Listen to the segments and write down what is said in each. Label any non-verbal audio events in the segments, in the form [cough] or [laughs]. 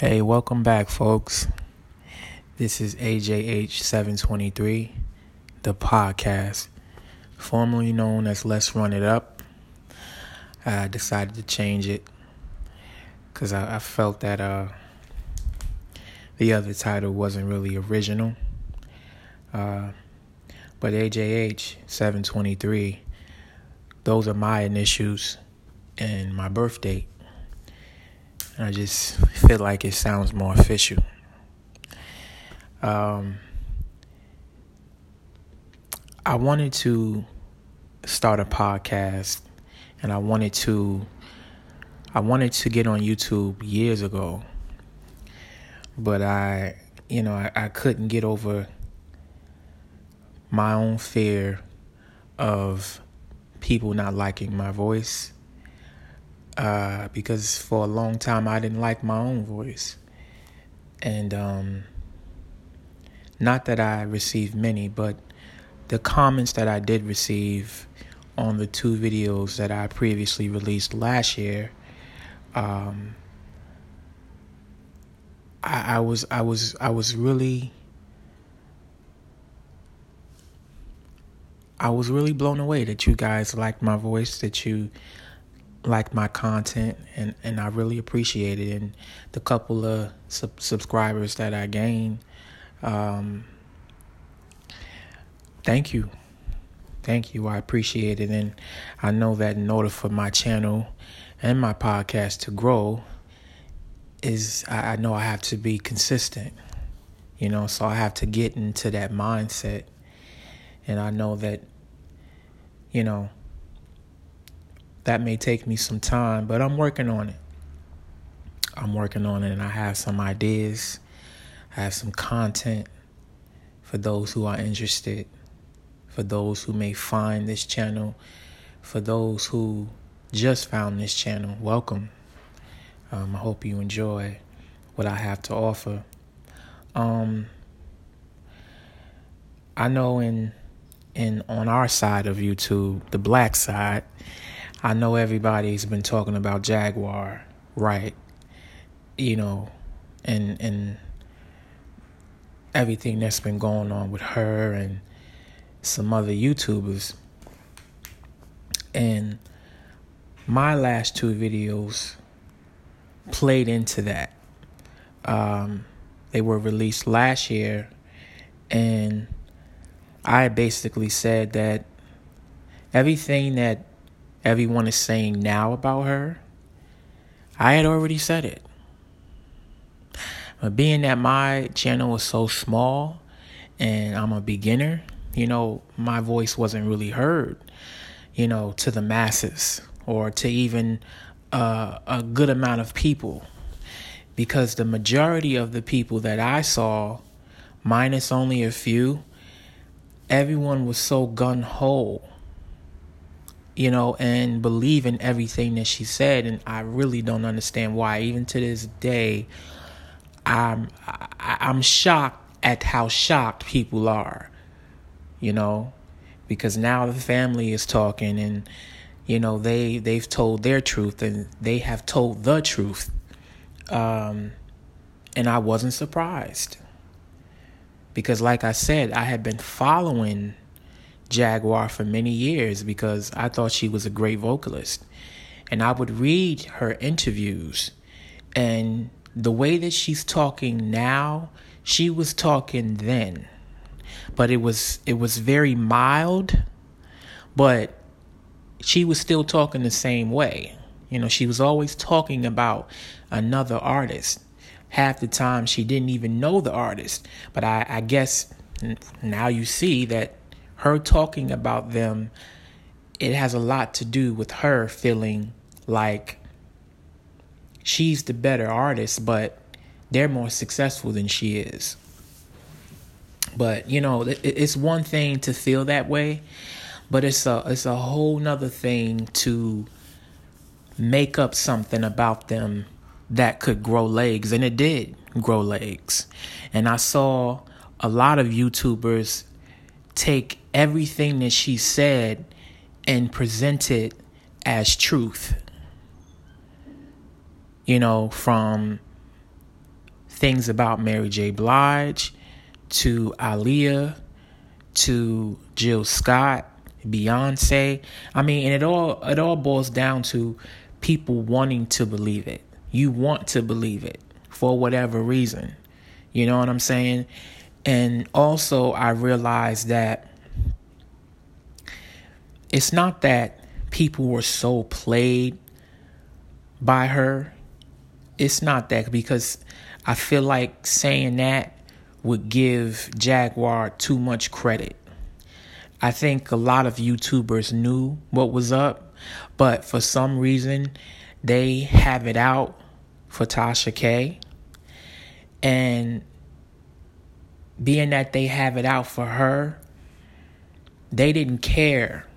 Hey, welcome back, folks. This is AJH723, the podcast, formerly known as Let's Run It Up. I decided to change it because I, I, felt that uh, the other title wasn't really original. Uh, but AJH723, those are my initials and my birth date. I just feel like it sounds more official. Um, I wanted to start a podcast and I wanted to I wanted to get on YouTube years ago. But I you know, I, I couldn't get over my own fear of people not liking my voice uh, because for a long time I didn't like my own voice. And um, not that I received many, but the comments that I did receive on the two videos that I previously released last year, um, I, I was I was I was really I was really blown away that you guys liked my voice, that you liked my content and, and I really appreciate it. And the couple of sub- subscribers that I gained, um, thank you. Thank you. I appreciate it. And I know that in order for my channel and my podcast to grow, is I, I know I have to be consistent. You know, so I have to get into that mindset. And I know that, you know, that may take me some time, but I'm working on it. I'm working on it and I have some ideas. I have some content for those who are interested, for those who may find this channel, for those who just found this channel. Welcome. Um, I hope you enjoy what I have to offer. Um, I know in in on our side of YouTube, the black side, I know everybody's been talking about Jaguar, right? You know, and and everything that's been going on with her and some other YouTubers. And my last two videos played into that. Um, they were released last year, and I basically said that everything that everyone is saying now about her, I had already said it. But being that my channel was so small and I'm a beginner, you know, my voice wasn't really heard, you know, to the masses or to even uh, a good amount of people. Because the majority of the people that I saw, minus only a few, everyone was so gun ho you know, and believe in everything that she said. And I really don't understand why. Even to this day, I'm I'm shocked at how shocked people are, you know, because now the family is talking and you know they they've told their truth and they have told the truth, um, and I wasn't surprised because, like I said, I had been following Jaguar for many years because I thought she was a great vocalist. And I would read her interviews, and the way that she's talking now, she was talking then. But it was it was very mild, but she was still talking the same way. You know, she was always talking about another artist. Half the time she didn't even know the artist. But I, I guess now you see that her talking about them, it has a lot to do with her feeling like she's the better artist, but they're more successful than she is. But you know, it's one thing to feel that way, but it's a it's a whole nother thing to make up something about them that could grow legs, and it did grow legs. And I saw a lot of YouTubers take everything that she said and present it as truth. You know, from things about Mary J. Blige to Aaliyah to Jill Scott, Beyonce. I mean, and it all it all boils down to people wanting to believe it. You want to believe it for whatever reason. You know what I'm saying? And also I realized that it's not that people were so played by her. It's not that because I feel like saying that would give Jaguar too much credit. I think a lot of YouTubers knew what was up, but for some reason they have it out for Tasha K. And being that they have it out for her, they didn't care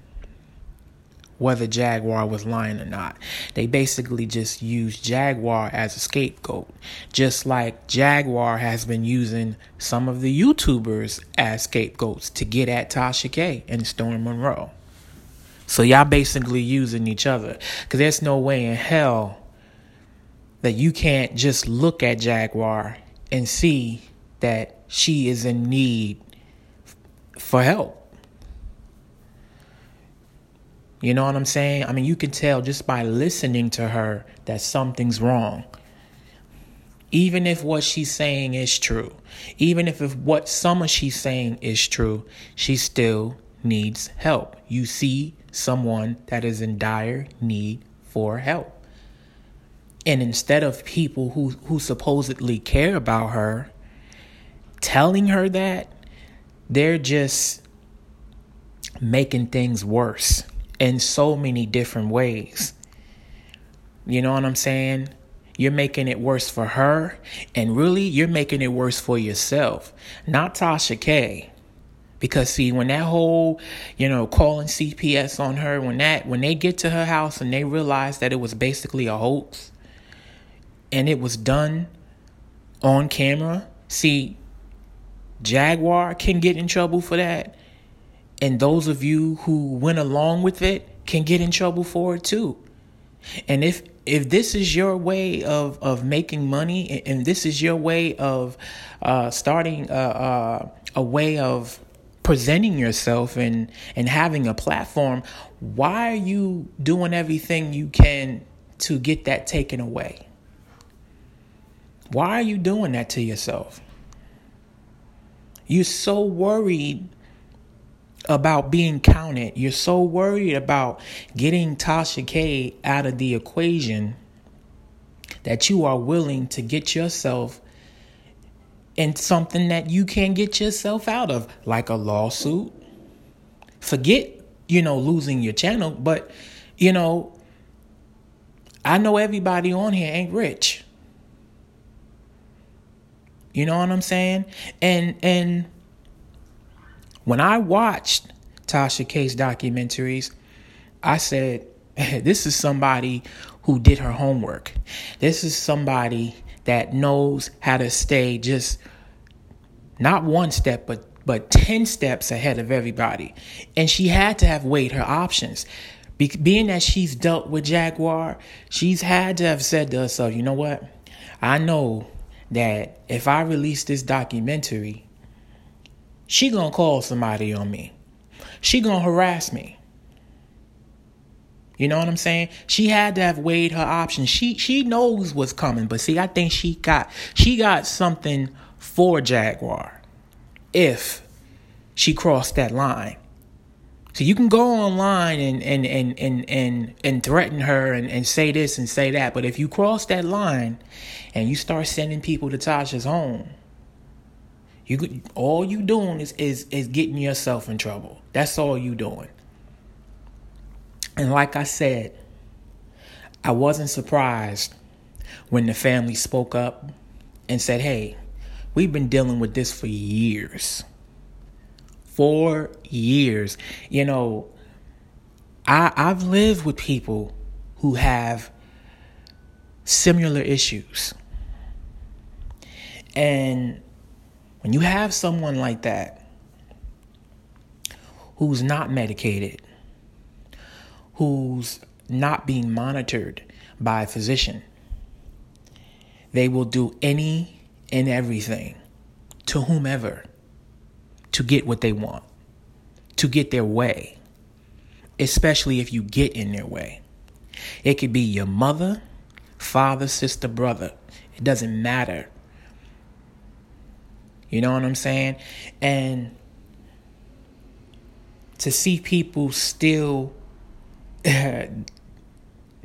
whether Jaguar was lying or not. They basically just used Jaguar as a scapegoat, just like Jaguar has been using some of the YouTubers as scapegoats to get at Tasha K and Storm Monroe. So y'all basically using each other because there's no way in hell that you can't just look at Jaguar and see that she is in need for help. You know what I'm saying? I mean, you can tell just by listening to her that something's wrong. Even if what she's saying is true, even if, if what some of she's saying is true, she still needs help. You see someone that is in dire need for help. And instead of people who, who supposedly care about her telling her that, they're just making things worse in so many different ways. You know what I'm saying? You're making it worse for her, and really, you're making it worse for yourself, not Tasha K. Because see, when that whole, you know, calling CPS on her, when that when they get to her house and they realize that it was basically a hoax, and it was done on camera. See, Jaguar can get in trouble for that, and those of you who went along with it can get in trouble for it too. And if if this is your way of of making money, and this is your way of uh, starting a, a, a way of presenting yourself and and having a platform, why are you doing everything you can to get that taken away? Why are you doing that to yourself? You're so worried about being counted. You're so worried about getting Tasha K out of the equation that you are willing to get yourself in something that you can't get yourself out of, like a lawsuit. Forget, you know, losing your channel, but, you know, I know everybody on here ain't rich. You know what I'm saying? And and when I watched Tasha K's documentaries, I said, [laughs] this is somebody who did her homework. This is somebody that knows how to stay just not one step, but but 10 steps ahead of everybody. And she had to have weighed her options. Be- being that she's dealt with Jaguar, she's had to have said to herself, you know what? I know that if I release this documentary, she gonna call somebody on me. She gonna harass me. You know what I'm saying? She had to have weighed her options. She she knows what's coming, but see, I think she got she got something for Jaguar if she crossed that line. So you can go online and and and and and, and threaten her and, and say this and say that, but if you cross that line and you start sending people to Tasha's home, you all you doing is is is getting yourself in trouble. That's all you doing. And like I said, I wasn't surprised when the family spoke up and said, "Hey, we've been dealing with this for years." 4 years. You know, I I've lived with people who have similar issues. And when you have someone like that who's not medicated, who's not being monitored by a physician, they will do any and everything to whomever to get what they want, to get their way, especially if you get in their way. It could be your mother, father, sister, brother. It doesn't matter. You know what I'm saying? And to see people still [laughs]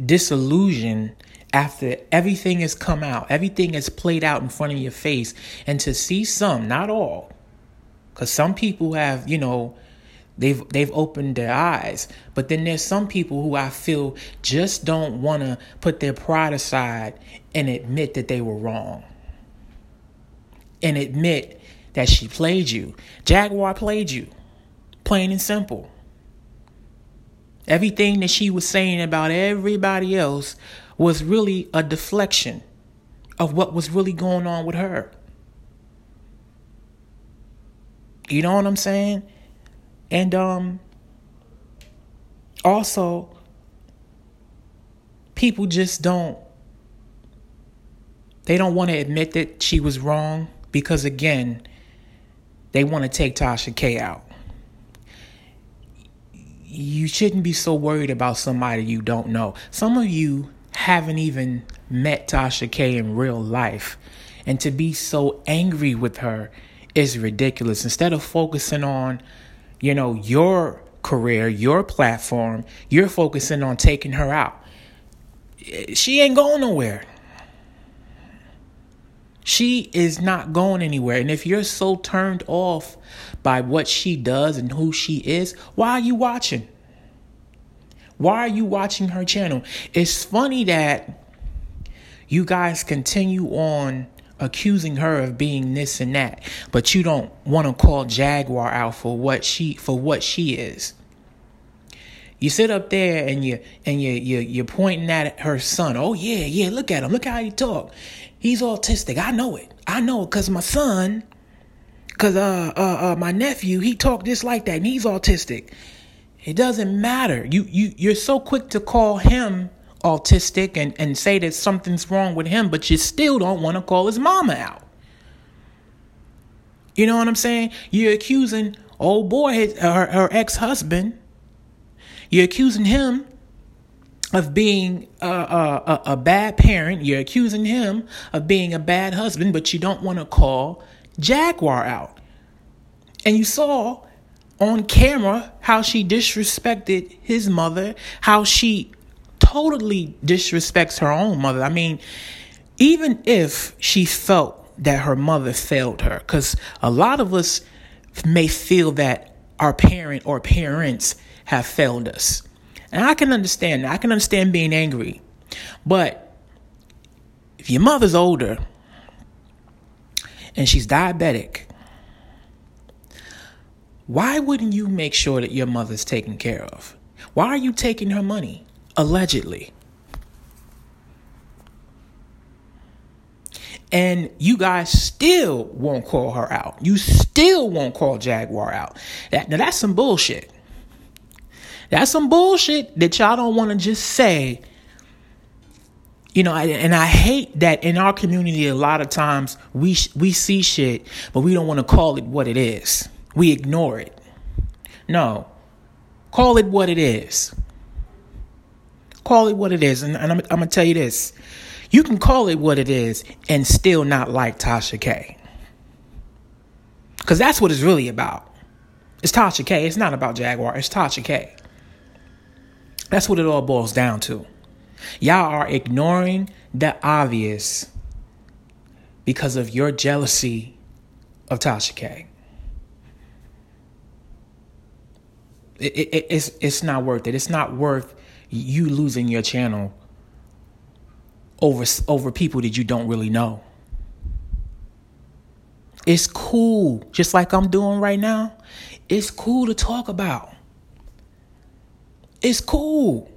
disillusioned after everything has come out, everything has played out in front of your face, and to see some, not all, because some people have, you know, they've they've opened their eyes, but then there's some people who I feel just don't want to put their pride aside and admit that they were wrong, and admit that she played you. Jaguar played you, plain and simple. Everything that she was saying about everybody else was really a deflection of what was really going on with her. You know what I'm saying? And um also people just don't they don't want to admit that she was wrong because again they want to take Tasha K out. You shouldn't be so worried about somebody you don't know. Some of you haven't even met Tasha K in real life. And to be so angry with her is ridiculous. Instead of focusing on, you know, your career, your platform, you're focusing on taking her out. She ain't going nowhere. She is not going anywhere. And if you're so turned off by what she does and who she is, why are you watching? Why are you watching her channel? It's funny that you guys continue on accusing her of being this and that, but you don't want to call Jaguar out for what she for what she is. You sit up there and you and you you you're pointing at her son. Oh yeah, yeah, look at him. Look how he talk. He's autistic. I know it. I know it cuz my son cuz uh, uh uh my nephew, he talk just like that and he's autistic. It doesn't matter. You you you're so quick to call him autistic and, and say that something's wrong with him, but you still don't want to call his mama out. You know what I'm saying? You're accusing old boy, her, her ex husband, you're accusing him of being a, a, a, bad parent. You're accusing him of being a bad husband, but you don't want to call Jaguar out. And you saw on camera how she disrespected his mother, how she totally disrespects her own mother. I mean, even if she felt that her mother failed her, because a lot of us may feel that our parent or parents have failed us. And I can understand I can understand being angry. But if your mother's older and she's diabetic why wouldn't you make sure that your mother's taken care of? Why are you taking her money? Allegedly. And you guys still won't call her out. You still won't call Jaguar out. That, now that's some bullshit. That's some bullshit that y'all don't want to just say. You know, and I hate that in our community a lot of times we we see shit, but we don't want to call it what it is we ignore it. No, call it what it is. Call it what it is. And, and I'm, I'm going to tell you this you can call it what it is and still not like Tasha K. Because that's what it's really about. It's Tasha K. It's not about Jaguar. It's Tasha K. That's what it all boils down to. Y'all are ignoring the obvious because of your jealousy of Tasha K. It, it, it's it's not worth it. It's not worth you losing your channel over over people that you don't really know. It's cool, just like I'm doing right now. It's cool to talk about. It's cool.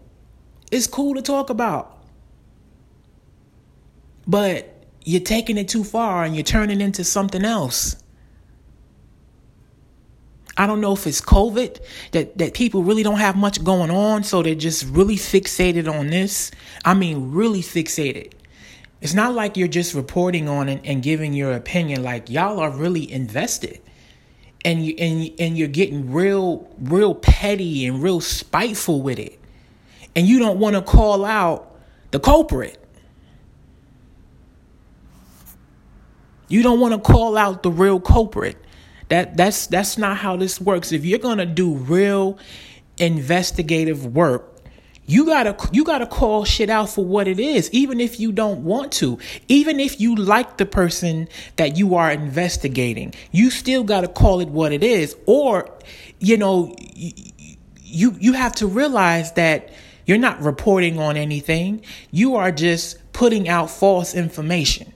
It's cool to talk about. But you're taking it too far and you're turning into something else. I don't know if it's COVID that, that people really don't have much going on, so they're just really fixated on this. I mean, really fixated. It's not like you're just reporting on it and giving your opinion. Like y'all are really invested, and you and and you're getting real, real petty and real spiteful with it, and you don't want to call out the culprit. You don't want to call out the real culprit. That that's that's not how this works. If you're gonna do real investigative work, you gotta you gotta call shit out for what it is, even if you don't want to. Even if you like the person that you are investigating, you still gotta call it what it is. Or, you know, you you have to realize that you're not reporting on anything. You are just putting out false information.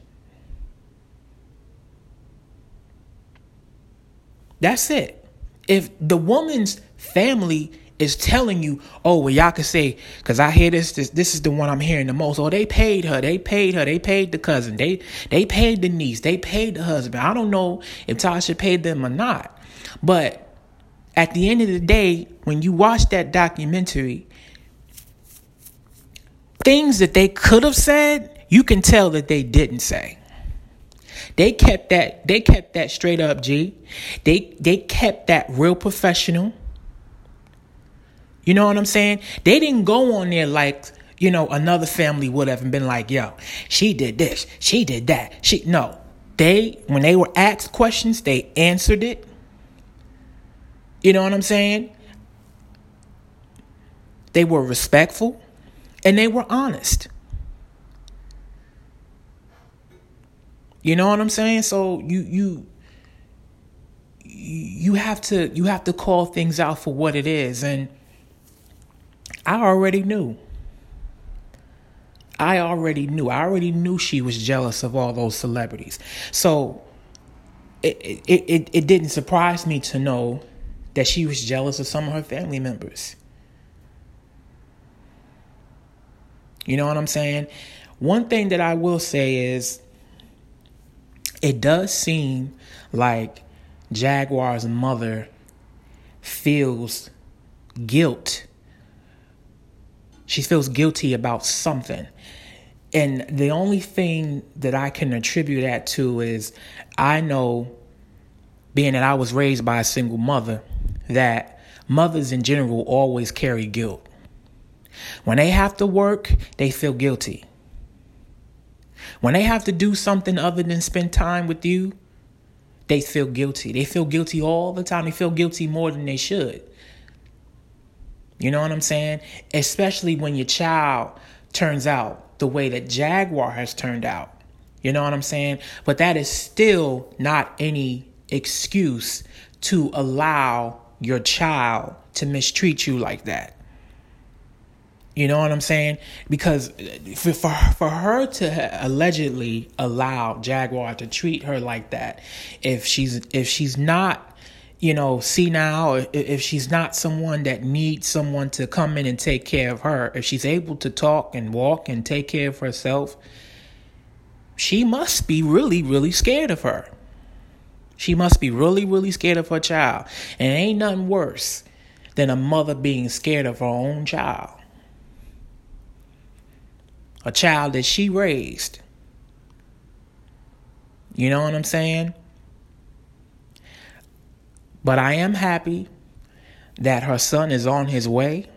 That's it. If the woman's family is telling you, oh, well, y'all can say, because I hear this, this, this is the one I'm hearing the most. Oh, they paid her, they paid her, they paid the cousin, they, they paid the niece, they paid the husband. I don't know if Tasha paid them or not, but at the end of the day, when you watch that documentary, things that they could have said, you can tell that they didn't say. They kept that they kept that straight up G. They they kept that real professional. You know what I'm saying? They didn't go on there like, you know, another family would have and been like, yo, she did this, she did that. She no. They when they were asked questions, they answered it. You know what I'm saying? They were respectful and they were honest. You know what I'm saying? So you you you have to you have to call things out for what it is and I already knew. I already knew. I already knew she was jealous of all those celebrities. So it it it, it didn't surprise me to know that she was jealous of some of her family members. You know what I'm saying? One thing that I will say is it does seem like Jaguar's mother feels guilt. She feels guilty about something. And the only thing that I can attribute that to is I know, being that I was raised by a single mother, that mothers in general always carry guilt. When they have to work, they feel guilty. When they have to do something other than spend time with you, they feel guilty. They feel guilty all the time. They feel guilty more than they should. You know what I'm saying? Especially when your child turns out the way that Jaguar has turned out. You know what I'm saying? But that is still not any excuse to allow your child to mistreat you like that. You know what I'm saying? Because uh, for, for for her to allegedly allow Jaguar to treat her like that, if she's if she's not, you know, see now, if she's not someone that needs someone to come in and take care of her, if she's able to talk and walk and take care of herself, she must be really really scared of her. She must be really really scared of her child, and ain't nothing worse than a mother being scared of her own child a child that she raised. You know what I'm saying? But I am happy that her son is on his way,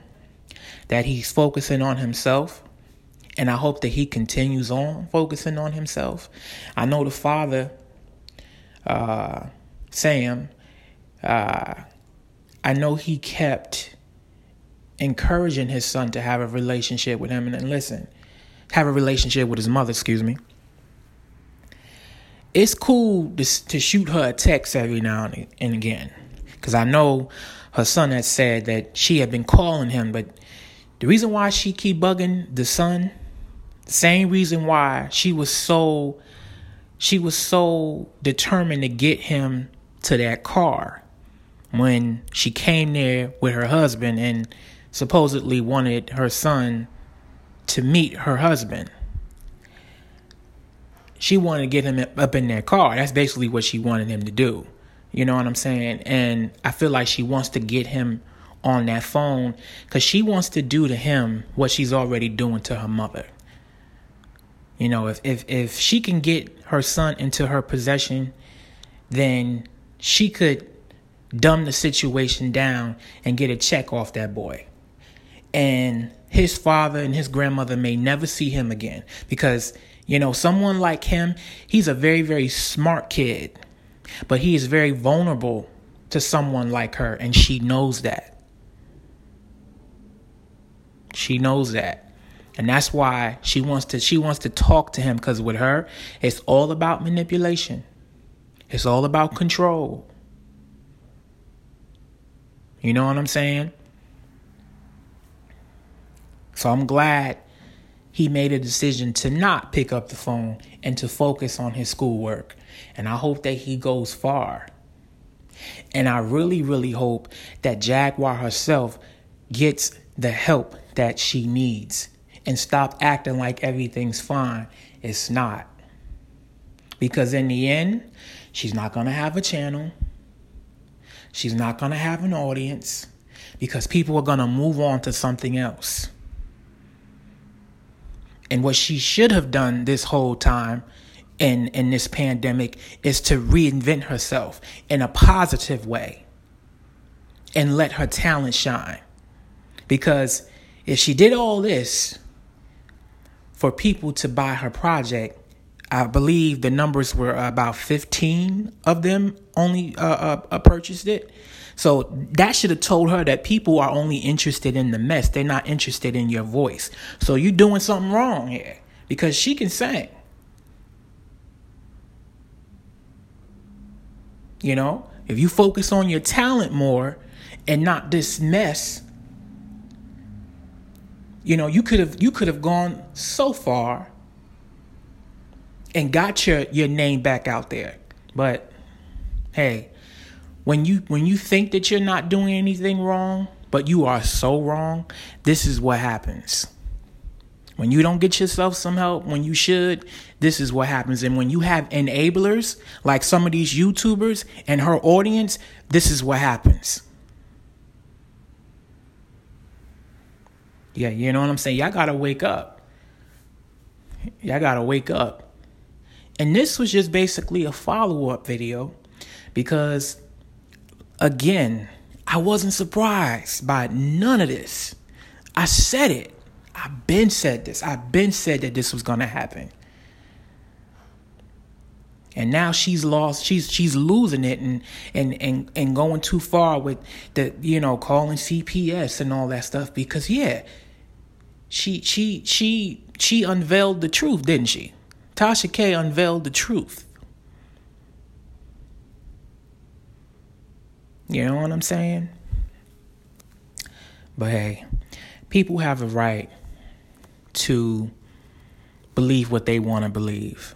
that he's focusing on himself, and I hope that he continues on focusing on himself. I know the father, uh, Sam, uh, I know he kept encouraging his son to have a relationship with him. And, and listen, have a relationship with his mother, excuse me. It's cool to, to shoot her a text every now and again. Because I know her son had said that she had been calling him, but the reason why she keep bugging the son, the same reason why she was so she was so determined to get him to that car when she came there with her husband and supposedly wanted her son to meet her husband. She wanted to get him up in that car. That's basically what she wanted him to do. You know what I'm saying? And I feel like she wants to get him on that phone because she wants to do to him what she's already doing to her mother. You know, if if if she can get her son into her possession, then she could dumb the situation down and get a check off that boy. And his father and his grandmother may never see him again because, you know, someone like him, he's a very, very smart kid, but he is very vulnerable to someone like her, and she knows that. She knows that. And that's why she wants to she wants to talk to him cuz with her it's all about manipulation. It's all about control. You know what I'm saying? So I'm glad he made a decision to not pick up the phone and to focus on his schoolwork. And I hope that he goes far. And I really, really hope that Jaguar herself gets the help that she needs and stop acting like everything's fine. It's not. Because in the end, she's not going to have a channel. She's not going to have an audience because people are going to move on to something else. And what she should have done this whole time in, in this pandemic is to reinvent herself in a positive way and let her talent shine. Because if she did all this for people to buy her project, I believe the numbers were about 15 of them only uh, uh, purchased it. So that should have told her that people are only interested in the mess. They're not interested in your voice. So you're doing something wrong here because she can sing. You know, if you focus on your talent more and not this mess, you know, you could have you could have gone so far and got your your name back out there. But hey, when you when you think that you're not doing anything wrong, but you are so wrong, this is what happens. When you don't get yourself some help when you should, this is what happens. And when you have enablers like some of these YouTubers and her audience, this is what happens. Yeah, you know what I'm saying? Y'all gotta wake up. Y'all gotta wake up. And this was just basically a follow up video because again, I wasn't surprised by none of this. I said it. I've been said this. I've been said that this was going to happen. And now she's lost. She's she's losing it and and and and going too far with the you know calling CPS and all that stuff because yeah, she she she she unveiled the truth, didn't she? Tasha K unveiled the truth. You know what I'm saying? But hey, people have a right to believe what they want to believe.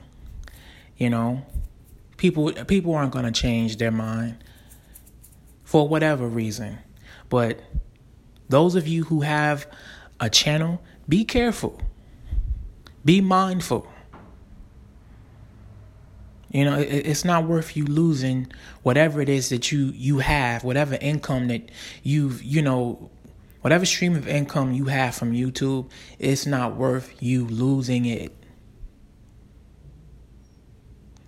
You know, people people aren't going to change their mind for whatever reason. But those of you who have a channel, be careful. Be mindful. You know, it, it's not worth you losing whatever it is that you you have, whatever income that you've, you know, whatever stream of income you have from YouTube, it's not worth you losing it.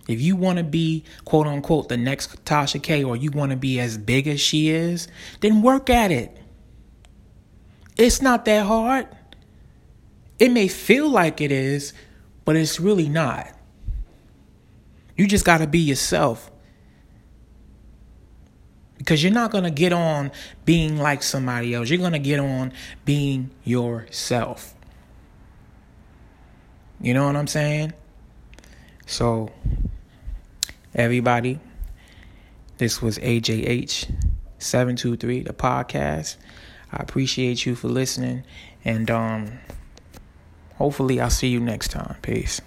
If you want to be quote unquote the next Tasha K or you want to be as big as she is, then work at it. It's not that hard. It may feel like it is, but it's really not. You just got to be yourself. Because you're not going to get on being like somebody else. You're going to get on being yourself. You know what I'm saying? So, everybody, this was AJH723, the podcast. I appreciate you for listening. And um, hopefully, I'll see you next time. Peace.